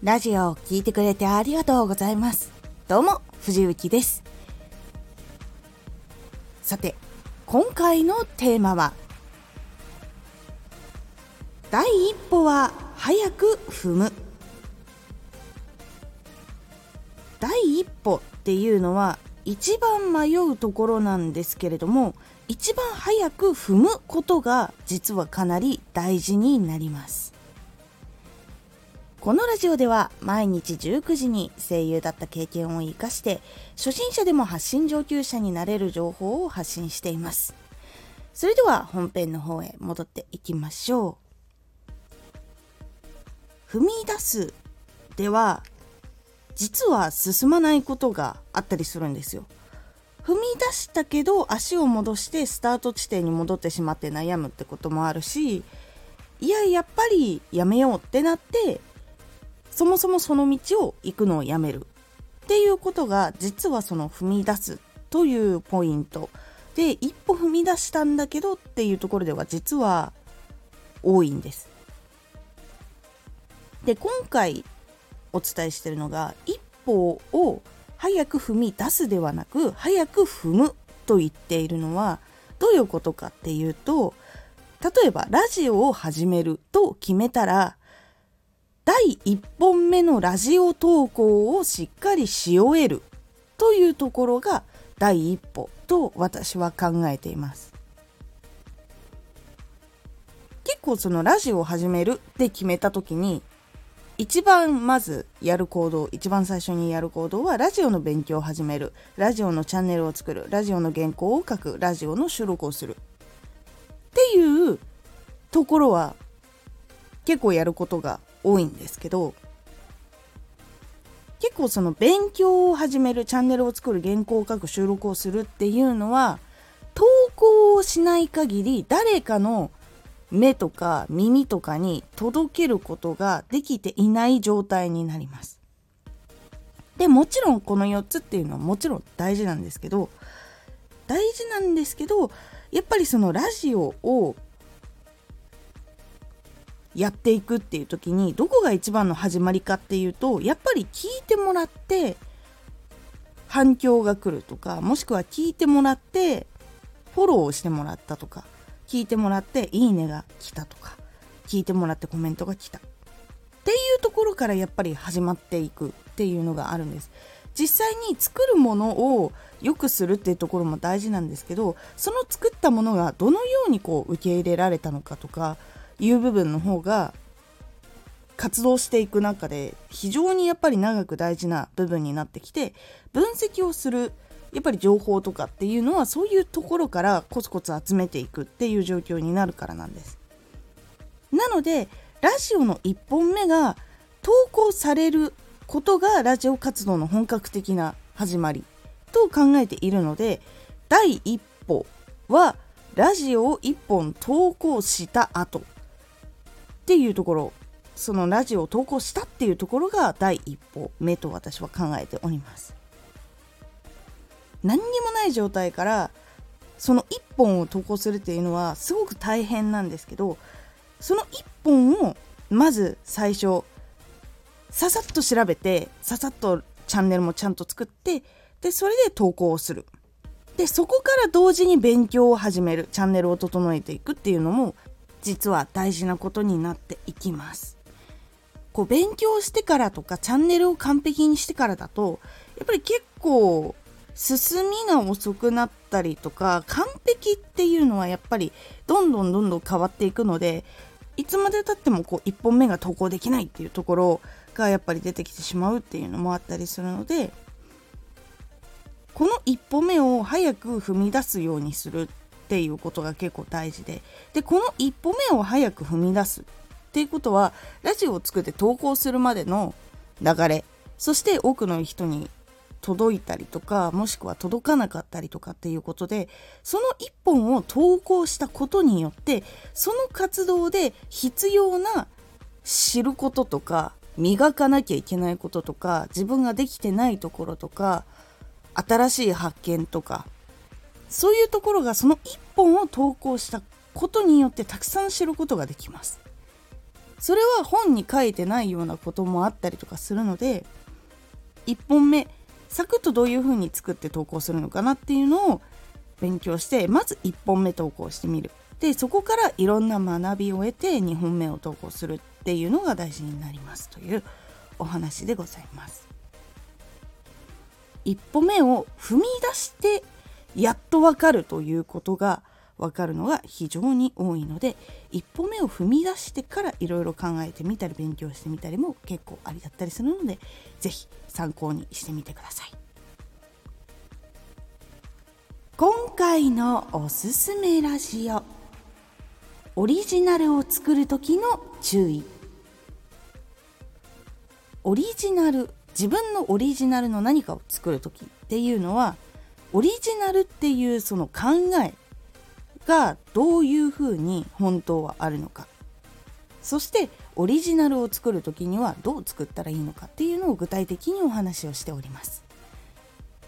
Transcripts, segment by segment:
ラジオを聴いてくれてありがとうございます。どうも、藤幸です。さて、今回のテーマは、第一歩は早く踏む。第一歩っていうのは一番迷うところなんですけれども一番早く踏むことが実はかなり大事になりますこのラジオでは毎日19時に声優だった経験を生かして初心者でも発信上級者になれる情報を発信しています。それでは本編の方へ戻っていきましょう。踏み出すでは実は進まないことがあったりするんですよ。踏み出したけど足を戻してスタート地点に戻ってしまって悩むってこともあるしいややっぱりやめようってなってそもそもその道を行くのをやめるっていうことが実はその踏み出すというポイントで一歩踏み出したんだけどっていうところでは実は多いんです。で今回お伝えしてるのが一歩を早く踏み出すではなく早く踏むと言っているのはどういうことかっていうと例えばラジオを始めると決めたら第1本目のラジオ投稿をしっかりし終えるというところが第一歩と私は考えています。結構そのラジオを始めるって決めた時に一番まずやる行動一番最初にやる行動はラジオの勉強を始める。ラジオのチャンネルを作る。ラジオの原稿を書く。ラジオの収録をする。っていうところは結構やることが多いんですけど結構その勉強を始めるチャンネルを作る原稿を書く収録をするっていうのは投稿をしない限り誰かの目とか耳とかに届けることができていない状態になります。でもちろんこの4つっていうのはもちろん大事なんですけど大事なんですけどやっぱりそのラジオをやっていくっていう時にどこが一番の始まりかっていうとやっぱり聞いてもらって反響が来るとかもしくは聞いてもらってフォローをしてもらったとか聞いてもらっていいねが来たとか聞いてもらってコメントが来た。っていうところからやっぱり始まっていくっていうのがあるんです。実際に作るものを良くするっていうところも大事なんですけどその作ったものがどのようにこう受け入れられたのかとかいう部分の方が活動していく中で非常にやっぱり長く大事な部分になってきて分析をするやっぱり情報とかっていうのはそういうところからコツコツ集めていくっていう状況になるからなんです。なのでラジオの1本目が投稿されることがラジオ活動の本格的な始まりと考えているので第一歩はラジオを1本投稿した後っていうところそのラジオを投稿したっていうところが第一歩目と私は考えております。何にもない状態からその1本を投稿するっていうのはすごく大変なんですけどその1本をまず最初ささっと調べてささっとチャンネルもちゃんと作ってでそれで投稿をする。でそこから同時に勉強を始める。チャンネルを整えていくっていうのも実は大事なことになっていきます。こう勉強してからとかチャンネルを完璧にしてからだとやっぱり結構進みが遅くなったりとか完璧っていうのはやっぱりどんどんどんどん変わっていくのでいつまでたってもこう1本目が投稿できないっていうところがやっぱり出てきてしまうっていうのもあったりするのでこの1歩目を早く踏み出すようにするっっていうことが結構大事で。でこの一歩目を早く踏み出すっていうことはラジオを作って投稿するまでの流れそして多くの人に届いたりとかもしくは届かなかったりとかっていうことでその一本を投稿したことによってその活動で必要な知ることとか磨かなきゃいけないこととか自分ができてないところとか新しい発見とかそういうところがその1本を投稿したことによってたくさん知ることができます。それは本に書いてないようなこともあったりとかするので1本目サクッとどういう風に作って投稿するのかなっていうのを勉強してまず1本目投稿してみるでそこからいろんな学びを得て2本目を投稿するっていうのが大事になりますというお話でございます一歩目を踏み出してやっとわかるということがわかるのが非常に多いので一歩目を踏み出してからいろいろ考えてみたり勉強してみたりも結構ありだったりするので是非参考にしてみてください。今回のおすすめラジオオリジナルを作る時の注意。オリジナル自分のオリジナルの何かを作る時っていうのはオリジナルっていうその考えがどういうふうに本当はあるのか。そしてオリジナルを作る時にはどう作ったらいいのかっていうのを具体的にお話をしております。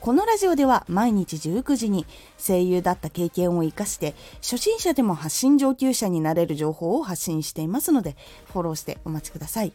このラジオでは毎日19時に声優だった経験を生かして初心者でも発信上級者になれる情報を発信していますのでフォローしてお待ちください。